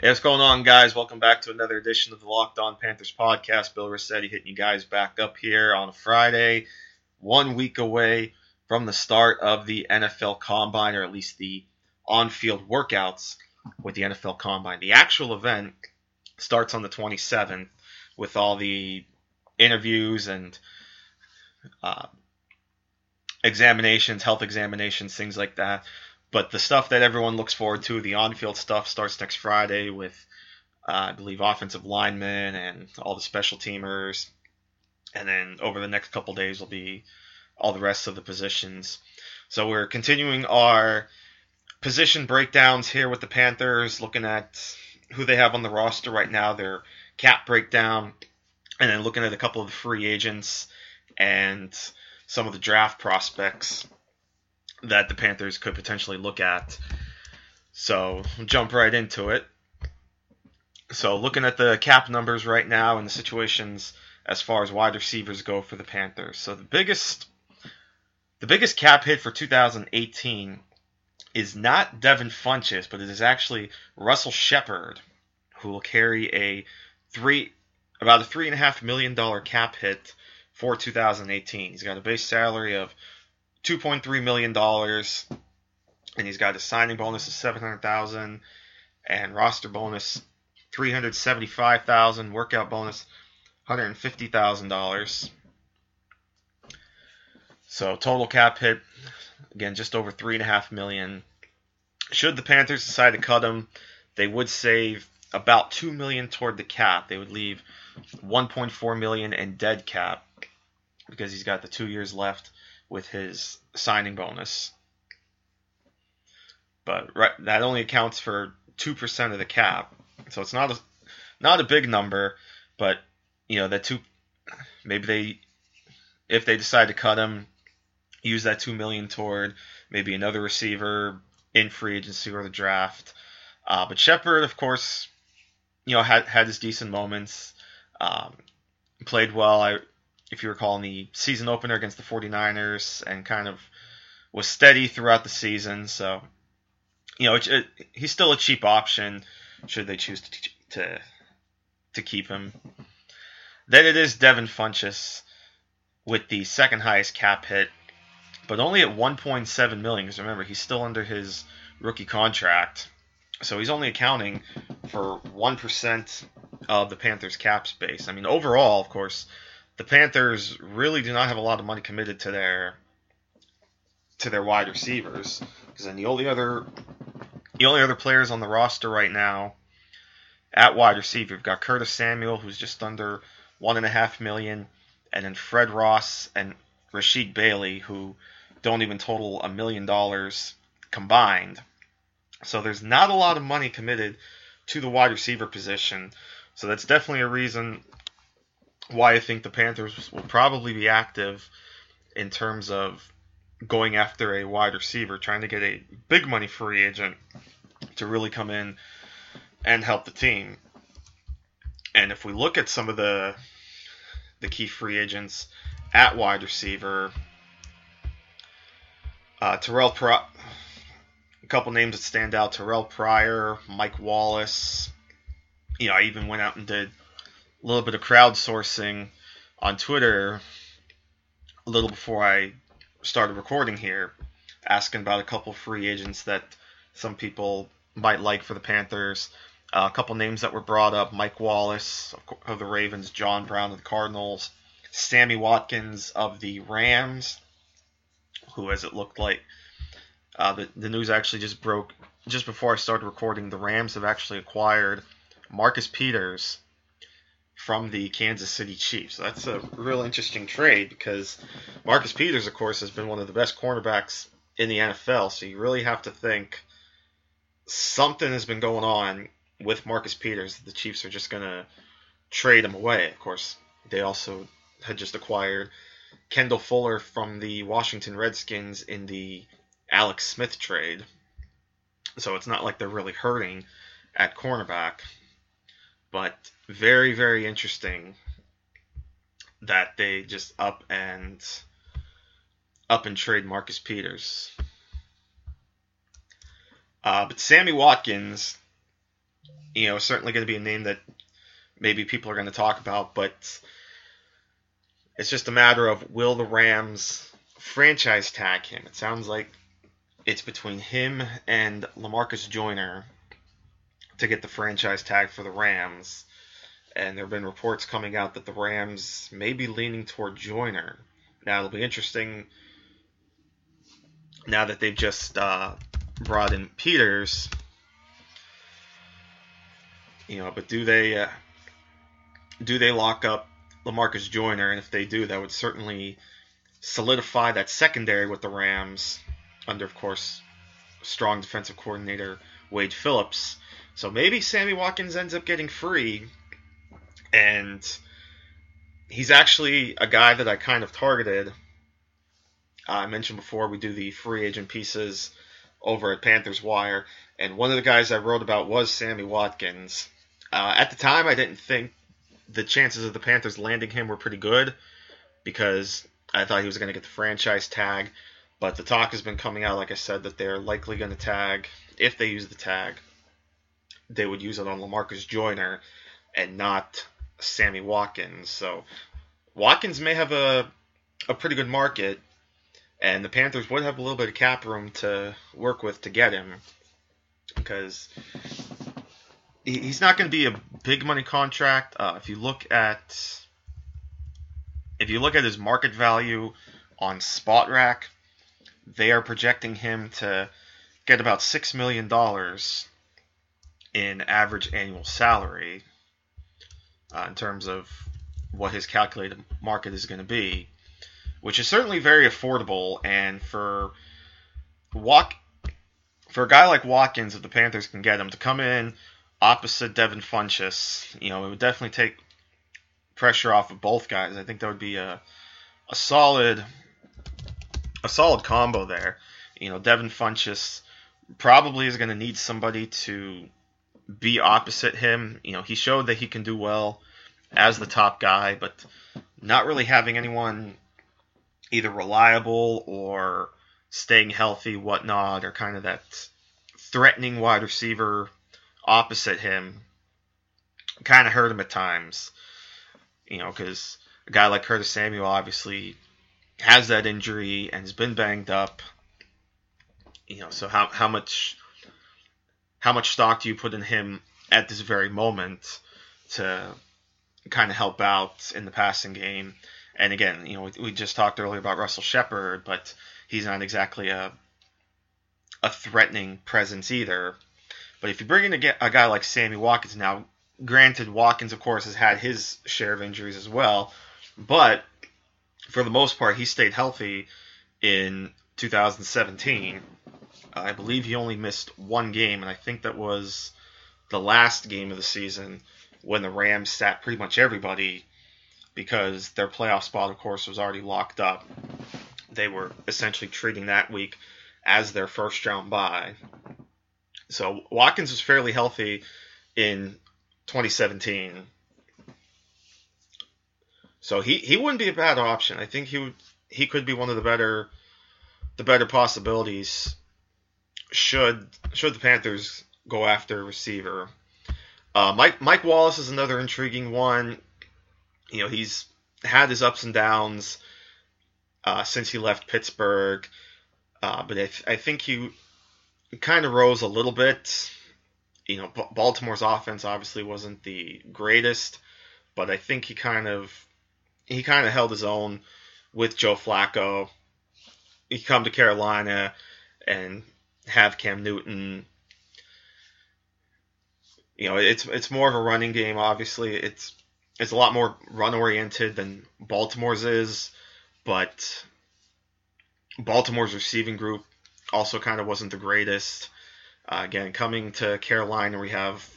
Hey, what's going on, guys? Welcome back to another edition of the Locked On Panthers podcast. Bill Rossetti hitting you guys back up here on a Friday, one week away from the start of the NFL Combine, or at least the on-field workouts with the NFL Combine. The actual event starts on the 27th with all the interviews and uh, examinations, health examinations, things like that. But the stuff that everyone looks forward to, the on-field stuff, starts next Friday with, uh, I believe, offensive linemen and all the special teamers. And then over the next couple days will be all the rest of the positions. So we're continuing our position breakdowns here with the Panthers, looking at who they have on the roster right now, their cap breakdown, and then looking at a couple of the free agents and some of the draft prospects that the Panthers could potentially look at. So jump right into it. So looking at the cap numbers right now and the situations as far as wide receivers go for the Panthers. So the biggest the biggest cap hit for 2018 is not Devin Funchess, but it is actually Russell Shepard, who will carry a three about a three and a half million dollar cap hit for 2018. He's got a base salary of 2.3 million dollars, and he's got a signing bonus of 700,000 and roster bonus 375,000, workout bonus 150,000 dollars. So total cap hit again just over three and a half million. Should the Panthers decide to cut him, they would save about two million toward the cap. They would leave 1.4 million in dead cap because he's got the two years left with his signing bonus. But right, that only accounts for two percent of the cap, so it's not a not a big number. But you know that two, maybe they, if they decide to cut him, use that two million toward maybe another receiver in free agency or the draft. Uh, but Shepard, of course, you know had had his decent moments, um, played well. I if you recall, in the season opener against the 49ers and kind of was steady throughout the season. So, you know, it, it, he's still a cheap option should they choose to, to, to keep him. Then it is Devin Funchess with the second highest cap hit, but only at 1.7 million. Because remember, he's still under his rookie contract, so he's only accounting for one percent of the Panthers' cap space. I mean, overall, of course, the Panthers really do not have a lot of money committed to their to their wide receivers because then the only other the only other players on the roster right now at wide receiver, you've got Curtis Samuel, who's just under one and a half million, and then Fred Ross and Rashid Bailey, who don't even total a million dollars combined. So there's not a lot of money committed to the wide receiver position. So that's definitely a reason why I think the Panthers will probably be active in terms of going after a wide receiver, trying to get a big money free agent to really come in and help the team. And if we look at some of the the key free agents at wide receiver, uh, Terrell Pro- a couple names that stand out: Terrell Pryor, Mike Wallace. You know, I even went out and did little bit of crowdsourcing on Twitter a little before I started recording here, asking about a couple free agents that some people might like for the Panthers. Uh, a couple names that were brought up: Mike Wallace of the Ravens, John Brown of the Cardinals, Sammy Watkins of the Rams, who, as it looked like, uh, the, the news actually just broke just before I started recording. The Rams have actually acquired Marcus Peters from the Kansas City Chiefs. That's a real interesting trade because Marcus Peters, of course, has been one of the best cornerbacks in the NFL. So you really have to think something has been going on with Marcus Peters. The Chiefs are just going to trade him away. Of course, they also had just acquired Kendall Fuller from the Washington Redskins in the Alex Smith trade. So it's not like they're really hurting at cornerback. But very, very interesting that they just up and up and trade Marcus Peters. Uh, but Sammy Watkins, you know, certainly going to be a name that maybe people are going to talk about, but it's just a matter of will the Rams franchise tag him? It sounds like it's between him and Lamarcus Joyner to get the franchise tag for the Rams. And there have been reports coming out that the Rams may be leaning toward Joyner. Now it'll be interesting now that they've just uh, brought in Peters. You know, but do they uh, do they lock up Lamarcus Joyner? And if they do, that would certainly solidify that secondary with the Rams under, of course, strong defensive coordinator Wade Phillips. So maybe Sammy Watkins ends up getting free, and he's actually a guy that I kind of targeted. Uh, I mentioned before we do the free agent pieces over at Panthers Wire, and one of the guys I wrote about was Sammy Watkins. Uh, at the time, I didn't think the chances of the Panthers landing him were pretty good because I thought he was going to get the franchise tag. But the talk has been coming out, like I said, that they're likely going to tag, if they use the tag, they would use it on Lamarcus Joyner and not Sammy Watkins. So Watkins may have a, a pretty good market, and the Panthers would have a little bit of cap room to work with to get him because he's not going to be a big money contract. Uh, if you look at if you look at his market value on Spotrac, they are projecting him to get about six million dollars in average annual salary uh, in terms of what his calculated market is going to be, which is certainly very affordable. And for walk for a guy like Watkins, if the Panthers can get him to come in opposite Devin Funchess, you know, it would definitely take pressure off of both guys. I think that would be a a solid a solid combo there. You know, Devin Funchess probably is going to need somebody to be opposite him. You know, he showed that he can do well as the top guy, but not really having anyone either reliable or staying healthy, whatnot, or kind of that threatening wide receiver opposite him kind of hurt him at times. You know, because a guy like Curtis Samuel obviously has that injury and has been banged up. You know, so how how much how much stock do you put in him at this very moment to kind of help out in the passing game? And again, you know, we, we just talked earlier about Russell Shepard, but he's not exactly a a threatening presence either. But if you bring in a, a guy like Sammy Watkins now, granted, Watkins of course has had his share of injuries as well, but for the most part, he stayed healthy in 2017. I believe he only missed one game, and I think that was the last game of the season when the Rams sat pretty much everybody because their playoff spot, of course, was already locked up. They were essentially treating that week as their first round bye. So Watkins was fairly healthy in 2017. So he, he wouldn't be a bad option. I think he would he could be one of the better the better possibilities should should the Panthers go after a receiver. Uh, Mike Mike Wallace is another intriguing one. You know, he's had his ups and downs uh, since he left Pittsburgh, uh, but I, th- I, think he kind of rose a little bit. You know, B- Baltimore's offense obviously wasn't the greatest, but I think he kind of he kind of held his own with Joe Flacco. He come to Carolina and have Cam Newton. You know, it's it's more of a running game. Obviously, it's it's a lot more run oriented than Baltimore's is, but Baltimore's receiving group also kind of wasn't the greatest. Uh, again, coming to Carolina, we have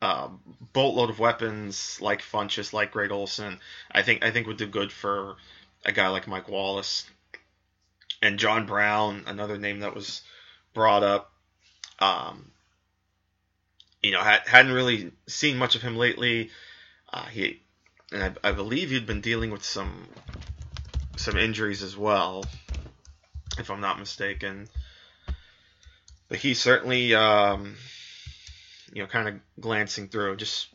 uh, boatload of weapons like Funchess, like Greg Olsen. I think I think would do good for a guy like Mike Wallace and John Brown, another name that was brought up. Um, you know, had, hadn't really seen much of him lately. Uh, he and I, I, believe he'd been dealing with some some injuries as well, if I'm not mistaken. But he certainly um, you know, kind of glancing through, just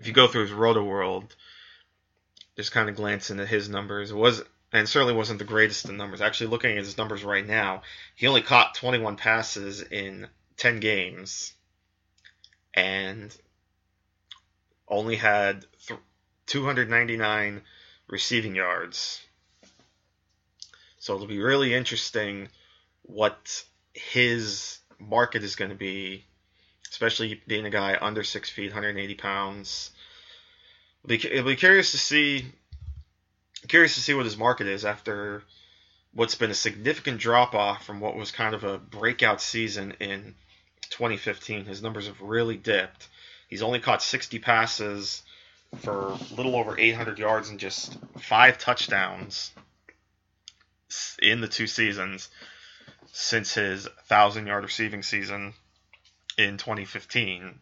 if you go through his Rotoworld, just kind of glancing at his numbers, it was and certainly wasn't the greatest in numbers. Actually, looking at his numbers right now, he only caught 21 passes in 10 games, and only had 299 receiving yards. So it'll be really interesting what his market is going to be, especially being a guy under six feet, 180 pounds. It'll be, it'll be curious to see curious to see what his market is after what's been a significant drop off from what was kind of a breakout season in 2015. His numbers have really dipped. He's only caught 60 passes for a little over 800 yards and just five touchdowns in the two seasons since his 1,000 yard receiving season in 2015.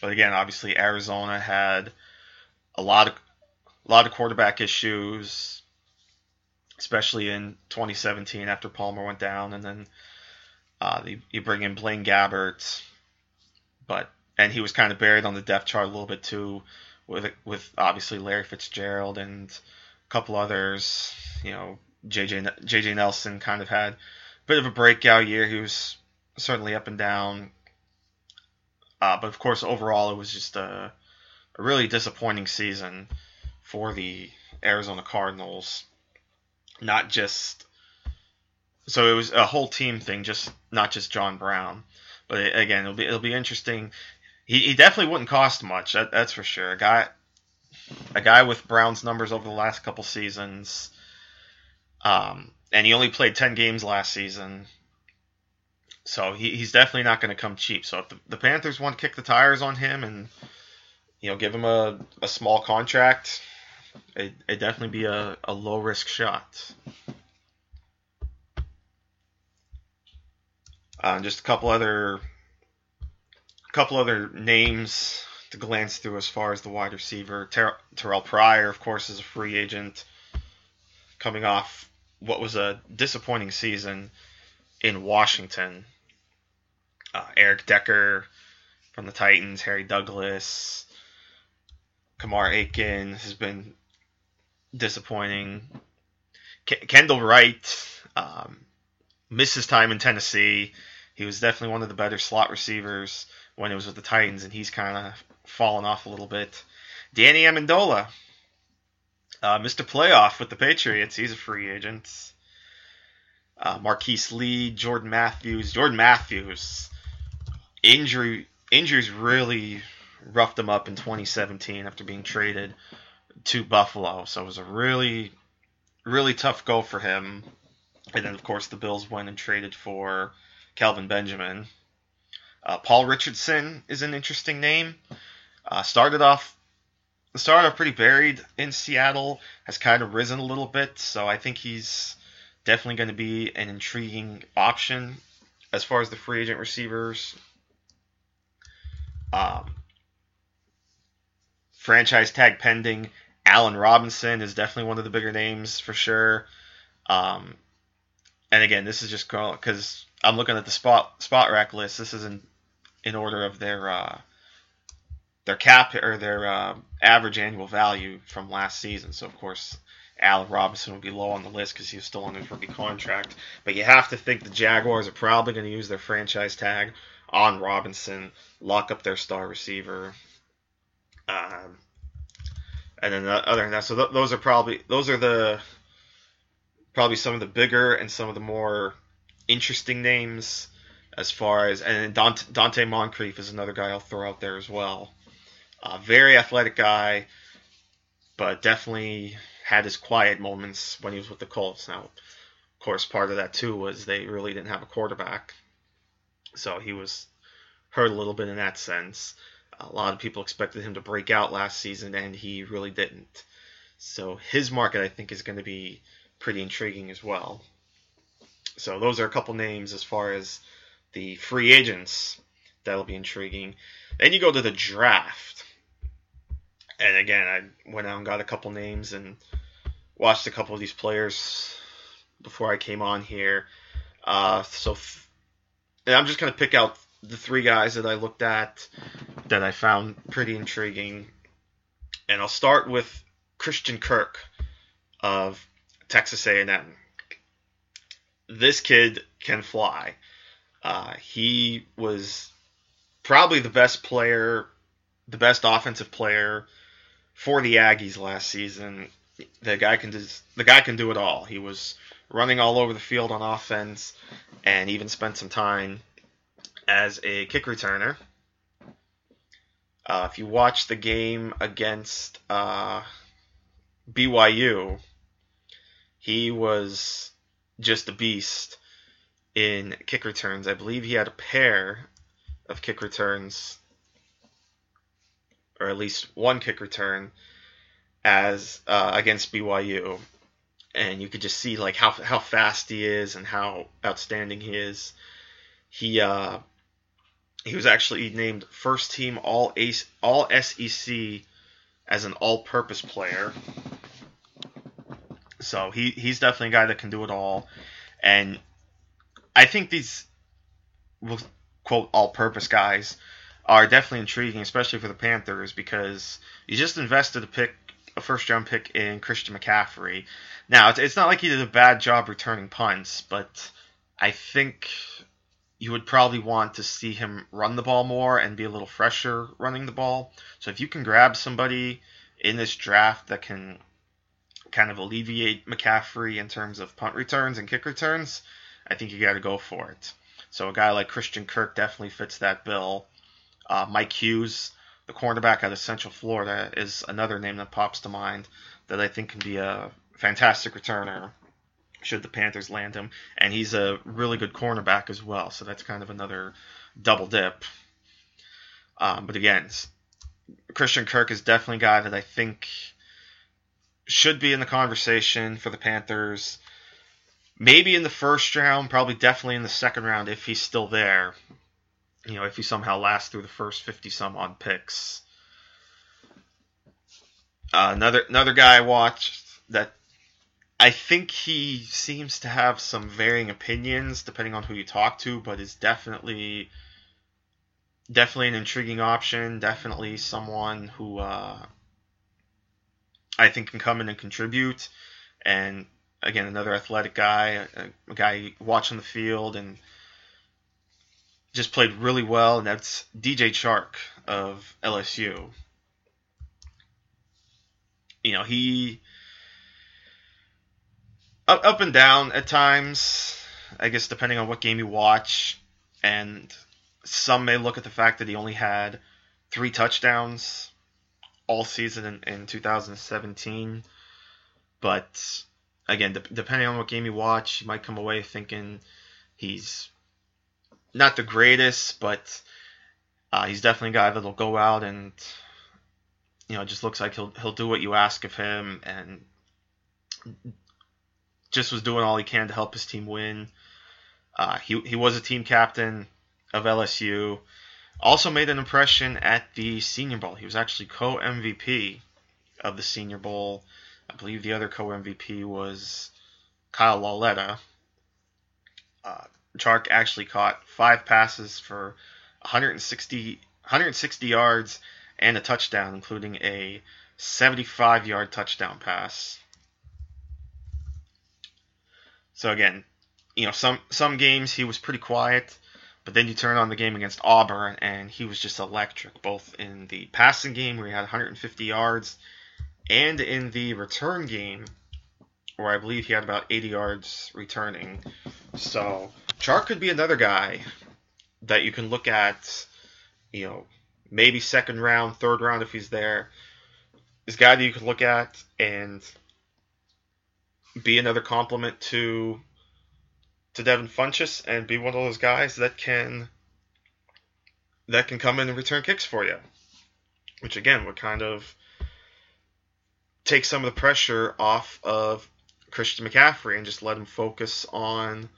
But again, obviously, Arizona had a lot of a lot of quarterback issues, especially in 2017 after Palmer went down, and then uh, you, bring in Blaine Gabbert, but and he was kind of buried on the depth chart a little bit too, with with obviously Larry Fitzgerald and a couple others. You know, JJ JJ Nelson kind of had a bit of a breakout year. He was certainly up and down, uh, but of course overall it was just a, a really disappointing season for the Arizona Cardinals. Not just so it was a whole team thing, just not just John Brown. But it, again, it'll be it'll be interesting. He, he definitely wouldn't cost much. That, that's for sure. A guy a guy with Brown's numbers over the last couple seasons. Um, and he only played 10 games last season. So he, he's definitely not going to come cheap. So if the, the, Panthers want to kick the tires on him and you know give him a, a small contract, it, would definitely be a, a low risk shot. Uh, just a couple other, couple other names to glance through as far as the wide receiver. Ter- Terrell Pryor, of course, is a free agent, coming off what was a disappointing season in Washington. Uh, Eric Decker from the Titans, Harry Douglas, Kamar Aiken has been disappointing. K- Kendall Wright um, missed his time in Tennessee. He was definitely one of the better slot receivers when it was with the Titans, and he's kind of fallen off a little bit. Danny Amendola, uh, Mr. Playoff with the Patriots. He's a free agent. Uh, Marquise Lee, Jordan Matthews. Jordan Matthews, injury injuries really roughed him up in 2017 after being traded to Buffalo. So it was a really, really tough go for him. And then, of course, the Bills went and traded for Kelvin Benjamin. Uh, Paul Richardson is an interesting name. Uh, started off started off pretty buried in Seattle, has kind of risen a little bit, so I think he's definitely going to be an intriguing option as far as the free agent receivers. Um, franchise tag pending. Allen Robinson is definitely one of the bigger names for sure. Um, and again, this is just because I'm looking at the spot Spotrac list. This is in in order of their uh, their cap or their uh, average annual value from last season. So of course, Allen Robinson will be low on the list because he still on his rookie contract. But you have to think the Jaguars are probably going to use their franchise tag on Robinson, lock up their star receiver. Um, and then other than that, so th- those are probably those are the probably some of the bigger and some of the more interesting names as far as and Dante, Donte Moncrief is another guy I'll throw out there as well. Uh, very athletic guy, but definitely had his quiet moments when he was with the Colts. Now, of course, part of that too was they really didn't have a quarterback, so he was hurt a little bit in that sense. A lot of people expected him to break out last season, and he really didn't. So his market, I think, is going to be pretty intriguing as well. So those are a couple names as far as the free agents that'll be intriguing. Then you go to the draft. And again, I went out and got a couple names and watched a couple of these players before I came on here. Uh, so and I'm just gonna pick out the three guys that I looked at that I found pretty intriguing, and I'll start with Christian Kirk of Texas A&M. This kid can fly. Uh, he was probably the best player, the best offensive player for the Aggies last season. The guy can the guy can do it all. He was running all over the field on offense, and even spent some time as a kick returner. Uh, if you watch the game against uh, BYU, he was just a beast in kick returns. I believe he had a pair of kick returns, or at least one kick return, as uh, against BYU, and you could just see like how how fast he is and how outstanding he is. He uh, he was actually named first team All Ace All SEC as an all-purpose player. So he he's definitely a guy that can do it all, and I think these will quote all-purpose guys are definitely intriguing, especially for the Panthers because you just invested a pick, a first-round pick in Christian McCaffrey. Now it's, it's not like he did a bad job returning punts, but I think you would probably want to see him run the ball more and be a little fresher running the ball. So if you can grab somebody in this draft that can kind of alleviate McCaffrey in terms of punt returns and kick returns, I think you got to go for it. So a guy like Christian Kirk definitely fits that bill. Uh, Mike Hughes, the cornerback out of Central Florida, is another name that pops to mind that I think can be a fantastic returner should the Panthers land him. And he's a really good cornerback as well, so that's kind of another double dip. Um, but again, Christian Kirk is definitely a guy that I think should be in the conversation for the Panthers. Maybe in the first round, probably definitely in the second round if he's still there. You know, if he somehow lasts through the first 50 some odd picks. Uh, another another guy I watched that I think he seems to have some varying opinions depending on who you talk to, but is definitely definitely an intriguing option. Definitely someone who uh, I think can come in and contribute. And again, another athletic guy, a, a guy watching the field and just played really well. And that's DJ Chark of LSU. You know, he up, up and down at times. I guess depending on what game you watch, and some may look at the fact that he only had three touchdowns all season in, in 2017. But again, de- depending on what game you watch, you might come away thinking he's not the greatest, but uh, he's definitely a guy that'll go out and you know it just looks like he'll he'll do what you ask of him and just was doing all he can to help his team win. Uh, he he was a team captain of LSU. Also made an impression at the Senior Bowl. He was actually co MVP of the Senior Bowl. I believe the other co MVP was Kyle Lauletta. Uh, Chark actually caught five passes for 160, 160 yards and a touchdown, including a 75 yard touchdown pass. So again, you know, some some games he was pretty quiet, but then you turn on the game against Auburn and he was just electric, both in the passing game where he had 150 yards and in the return game where I believe he had about 80 yards returning. So Chark could be another guy that you can look at, you know, maybe second round, third round if he's there. This guy that you could look at and be another compliment to to Devin Funchess and be one of those guys that can that can come in and return kicks for you. Which again would kind of take some of the pressure off of Christian McCaffrey and just let him focus on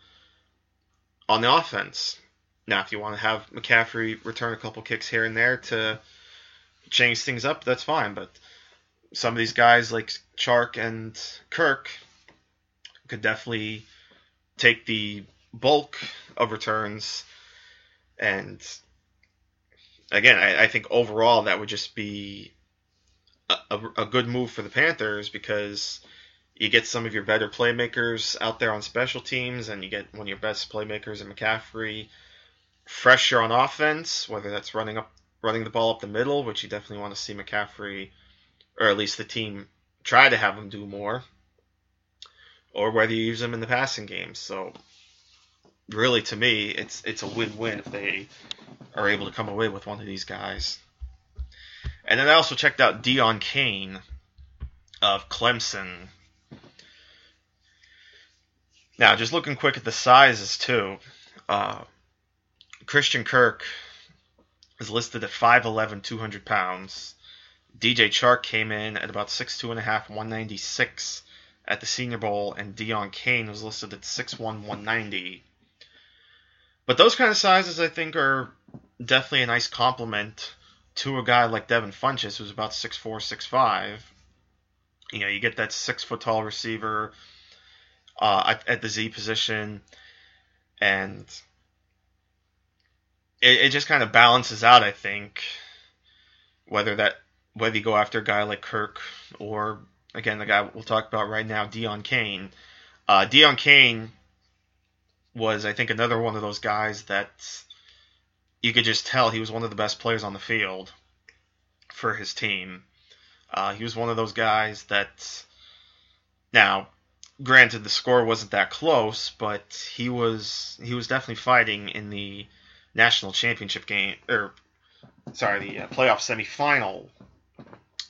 on the offense. Now, if you want to have McCaffrey return a couple kicks here and there to change things up, that's fine. But some of these guys like Chark and Kirk could definitely take the bulk of returns. And again, I, I think overall that would just be a, a, a good move for the Panthers because you get some of your better playmakers out there on special teams, and you get one of your best playmakers in McCaffrey, fresher on offense, whether that's running up, running the ball up the middle, which you definitely want to see McCaffrey, or at least the team try to have him do more, or whether you use him in the passing game. So, really, to me, it's it's a win-win if they are able to come away with one of these guys. And then I also checked out Deon Cain of Clemson. Now, just looking quick at the sizes too. Uh, Christian Kirk is listed at 5'11", 200 pounds. DJ Chark came in at about 6'2 and a half, 196 at the Senior Bowl, and Deon Cain was listed at 6'1", 190. But those kind of sizes, I think, are definitely a nice compliment to a guy like Devin Funchess, who's about 6'4", 6'5". You know, you get that six foot tall receiver uh, at, at, the Z position, and it, it just kind of balances out. I think whether that whether you go after a guy like Kirk or again the guy we'll talk about right now, Deon Cain. Uh, Deon Cain was, I think, another one of those guys that you could just tell he was one of the best players on the field for his team. Uh, he was one of those guys that, now, granted the score wasn't that close, but he was he was definitely fighting in the national championship game or sorry the uh, playoff semifinal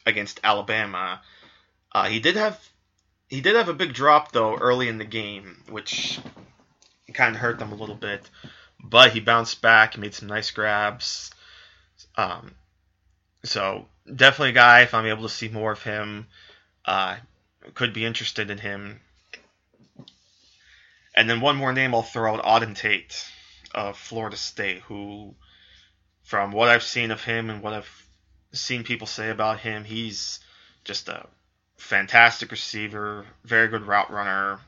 against Alabama. Uh, he did have he did have a big drop though early in the game, which kind of hurt them a little bit. But he bounced back, made some nice grabs. Um, so definitely a guy. If I'm able to see more of him, uh, could be interested in him. And then one more name I'll throw out: Auden Tate of Florida State, who, from what I've seen of him and what I've seen people say about him, he's just a fantastic receiver, very good route runner.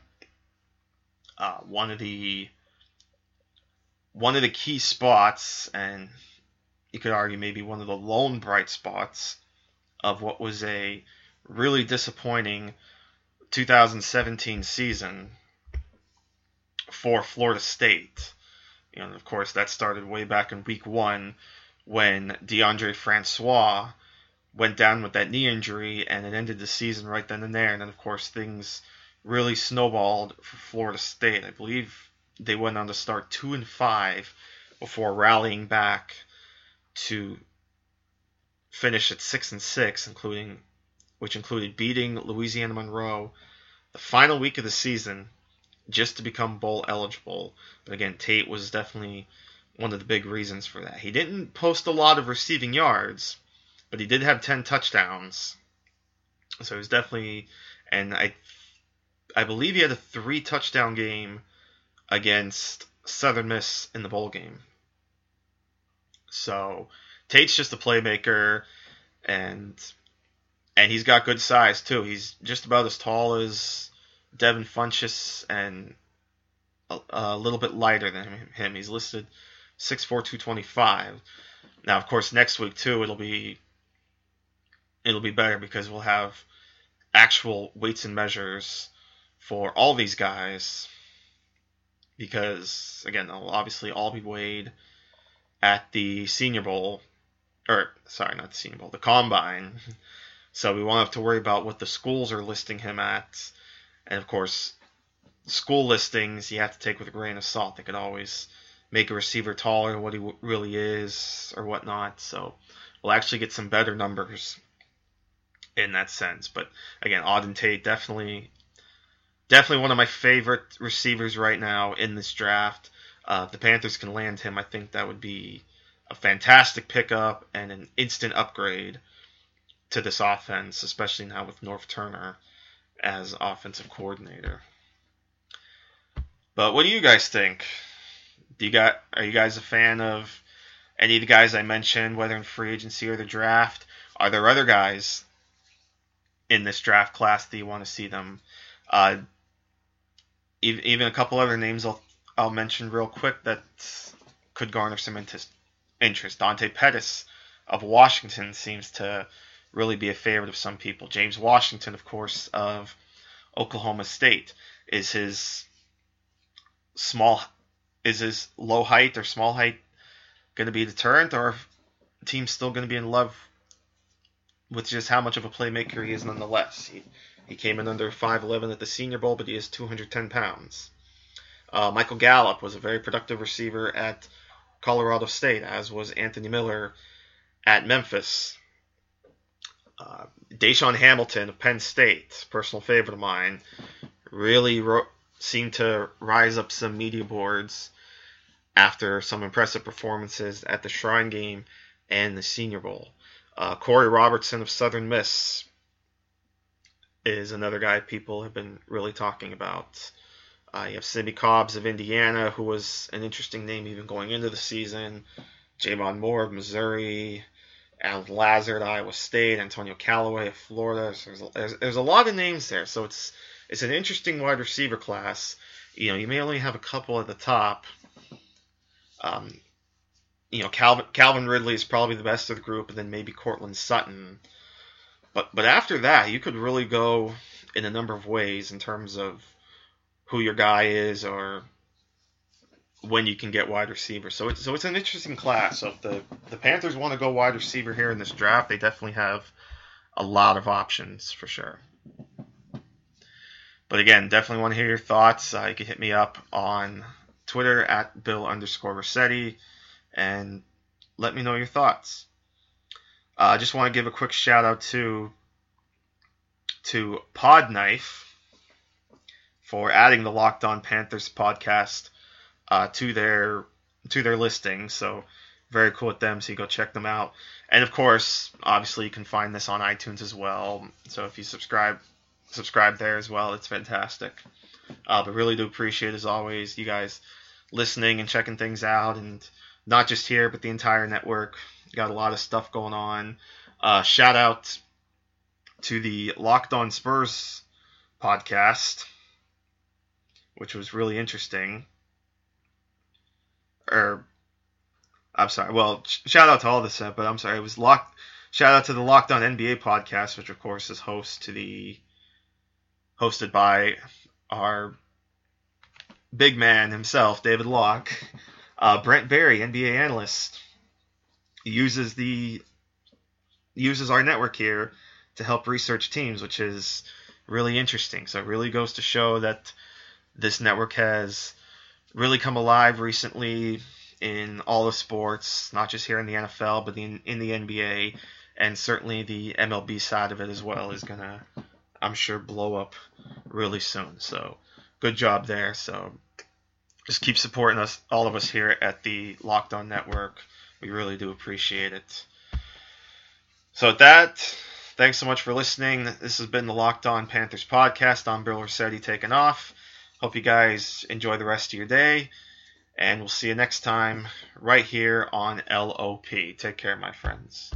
Uh, one of the one of the key spots, and you could argue maybe one of the lone bright spots of what was a really disappointing 2017 season for Florida State. You know, of course, that started way back in week one when Deondre Francois went down with that knee injury, and it ended the season right then and there. And then, of course, things really snowballed for Florida State. I believe they went on to start two and five before rallying back to finish at six and six, including which included beating Louisiana Monroe the final week of the season just to become bowl eligible. But again, Tate was definitely one of the big reasons for that. He didn't post a lot of receiving yards, but he did have 10 touchdowns. So he was definitely and I I believe he had a three touchdown game against Southern Miss in the bowl game. So Tate's just a playmaker, and and he's got good size too. He's just about as tall as Devin Funchess and a, a little bit lighter than him. He's listed 6'4", 225. Now, of course, next week too, it'll be it'll be better because we'll have actual weights and measures for all these guys because again they'll obviously all be weighed at the Senior Bowl, or sorry, not the Senior Bowl, the Combine. So we won't have to worry about what the schools are listing him at, and of course, school listings you have to take with a grain of salt. They could always make a receiver taller than what he really is or whatnot. So we'll actually get some better numbers in that sense. But again, Auden Tate definitely definitely one of my favorite receivers right now in this draft. Uh, if the Panthers can land him, I think that would be a fantastic pickup and an instant upgrade to this offense, especially now with Norv Turner as offensive coordinator. But what do you guys think? Do you got are you guys a fan of any of the guys I mentioned, whether in free agency or the draft? Are there other guys in this draft class that you want to see them? Uh, even a couple other names I'll I'll mention real quick that could garner some interest. Dante Pettis of Washington seems to really be a favorite of some people. James Washington, of course, of Oklahoma State, is his small, is his low height or small height going to be a deterrent, or team's still going to be in love with just how much of a playmaker he is nonetheless? He, he came in under 5'11 at the Senior Bowl, but he is 210 pounds. Uh, Michael Gallup was a very productive receiver at Colorado State, as was Anthony Miller at Memphis. Uh, DaeSean Hamilton of Penn State, personal favorite of mine, really ro- seemed to rise up some media boards after some impressive performances at the Shrine Game and the Senior Bowl. Uh, Korey Robertson of Southern Miss is another guy people have been really talking about. Uh, you have Simmie Cobbs of Indiana, who was an interesting name even going into the season. J'Mon Moore of Missouri, Al Lazard, Iowa State, Antonio Callaway of Florida. So there's, a, there's, there's a lot of names there, so it's it's an interesting wide receiver class. You know, you may only have a couple at the top. Um, you know, Calvin Calvin Ridley is probably the best of the group, and then maybe Courtland Sutton. But but after that, you could really go in a number of ways in terms of who your guy is or when you can get wide receiver. So it's so it's an interesting class. So if the the Panthers want to go wide receiver here in this draft, they definitely have a lot of options for sure. But again, definitely want to hear your thoughts. Uh, you can hit me up on Twitter at Bill underscore Rossetti and let me know your thoughts. Uh, I just want to give a quick shout out to to Podknife for adding the Locked On Panthers podcast uh, to their to their listing. So very cool with them. So you go check them out. And of course, obviously you can find this on iTunes as well. So if you subscribe subscribe there as well, it's fantastic. Uh, but really do appreciate as always you guys listening and checking things out, and not just here but the entire network. Got a lot of stuff going on. Uh, shout out to the Locked On Spurs podcast, which was really interesting or I'm sorry. Well, sh- shout out to all this, but I'm sorry. It was locked. Shout out to the Locked On NBA podcast, which of course is host to the hosted by our big man himself, David Locke. Uh, Brent Barry, NBA analyst, uses the uses our network here to help research teams, which is really interesting. So it really goes to show that this network has really come alive recently in all of sports, not just here in the NFL, but in, in the NBA, and certainly the MLB side of it as well is gonna, I'm sure, blow up really soon. So, good job there. So, just keep supporting us, all of us here at the Locked On Network. We really do appreciate it. So, with that, thanks so much for listening. This has been the Locked On Panthers podcast. I'm Bill Rossetti taking off. Hope you guys enjoy the rest of your day. And we'll see you next time right here on LOP. Take care, my friends.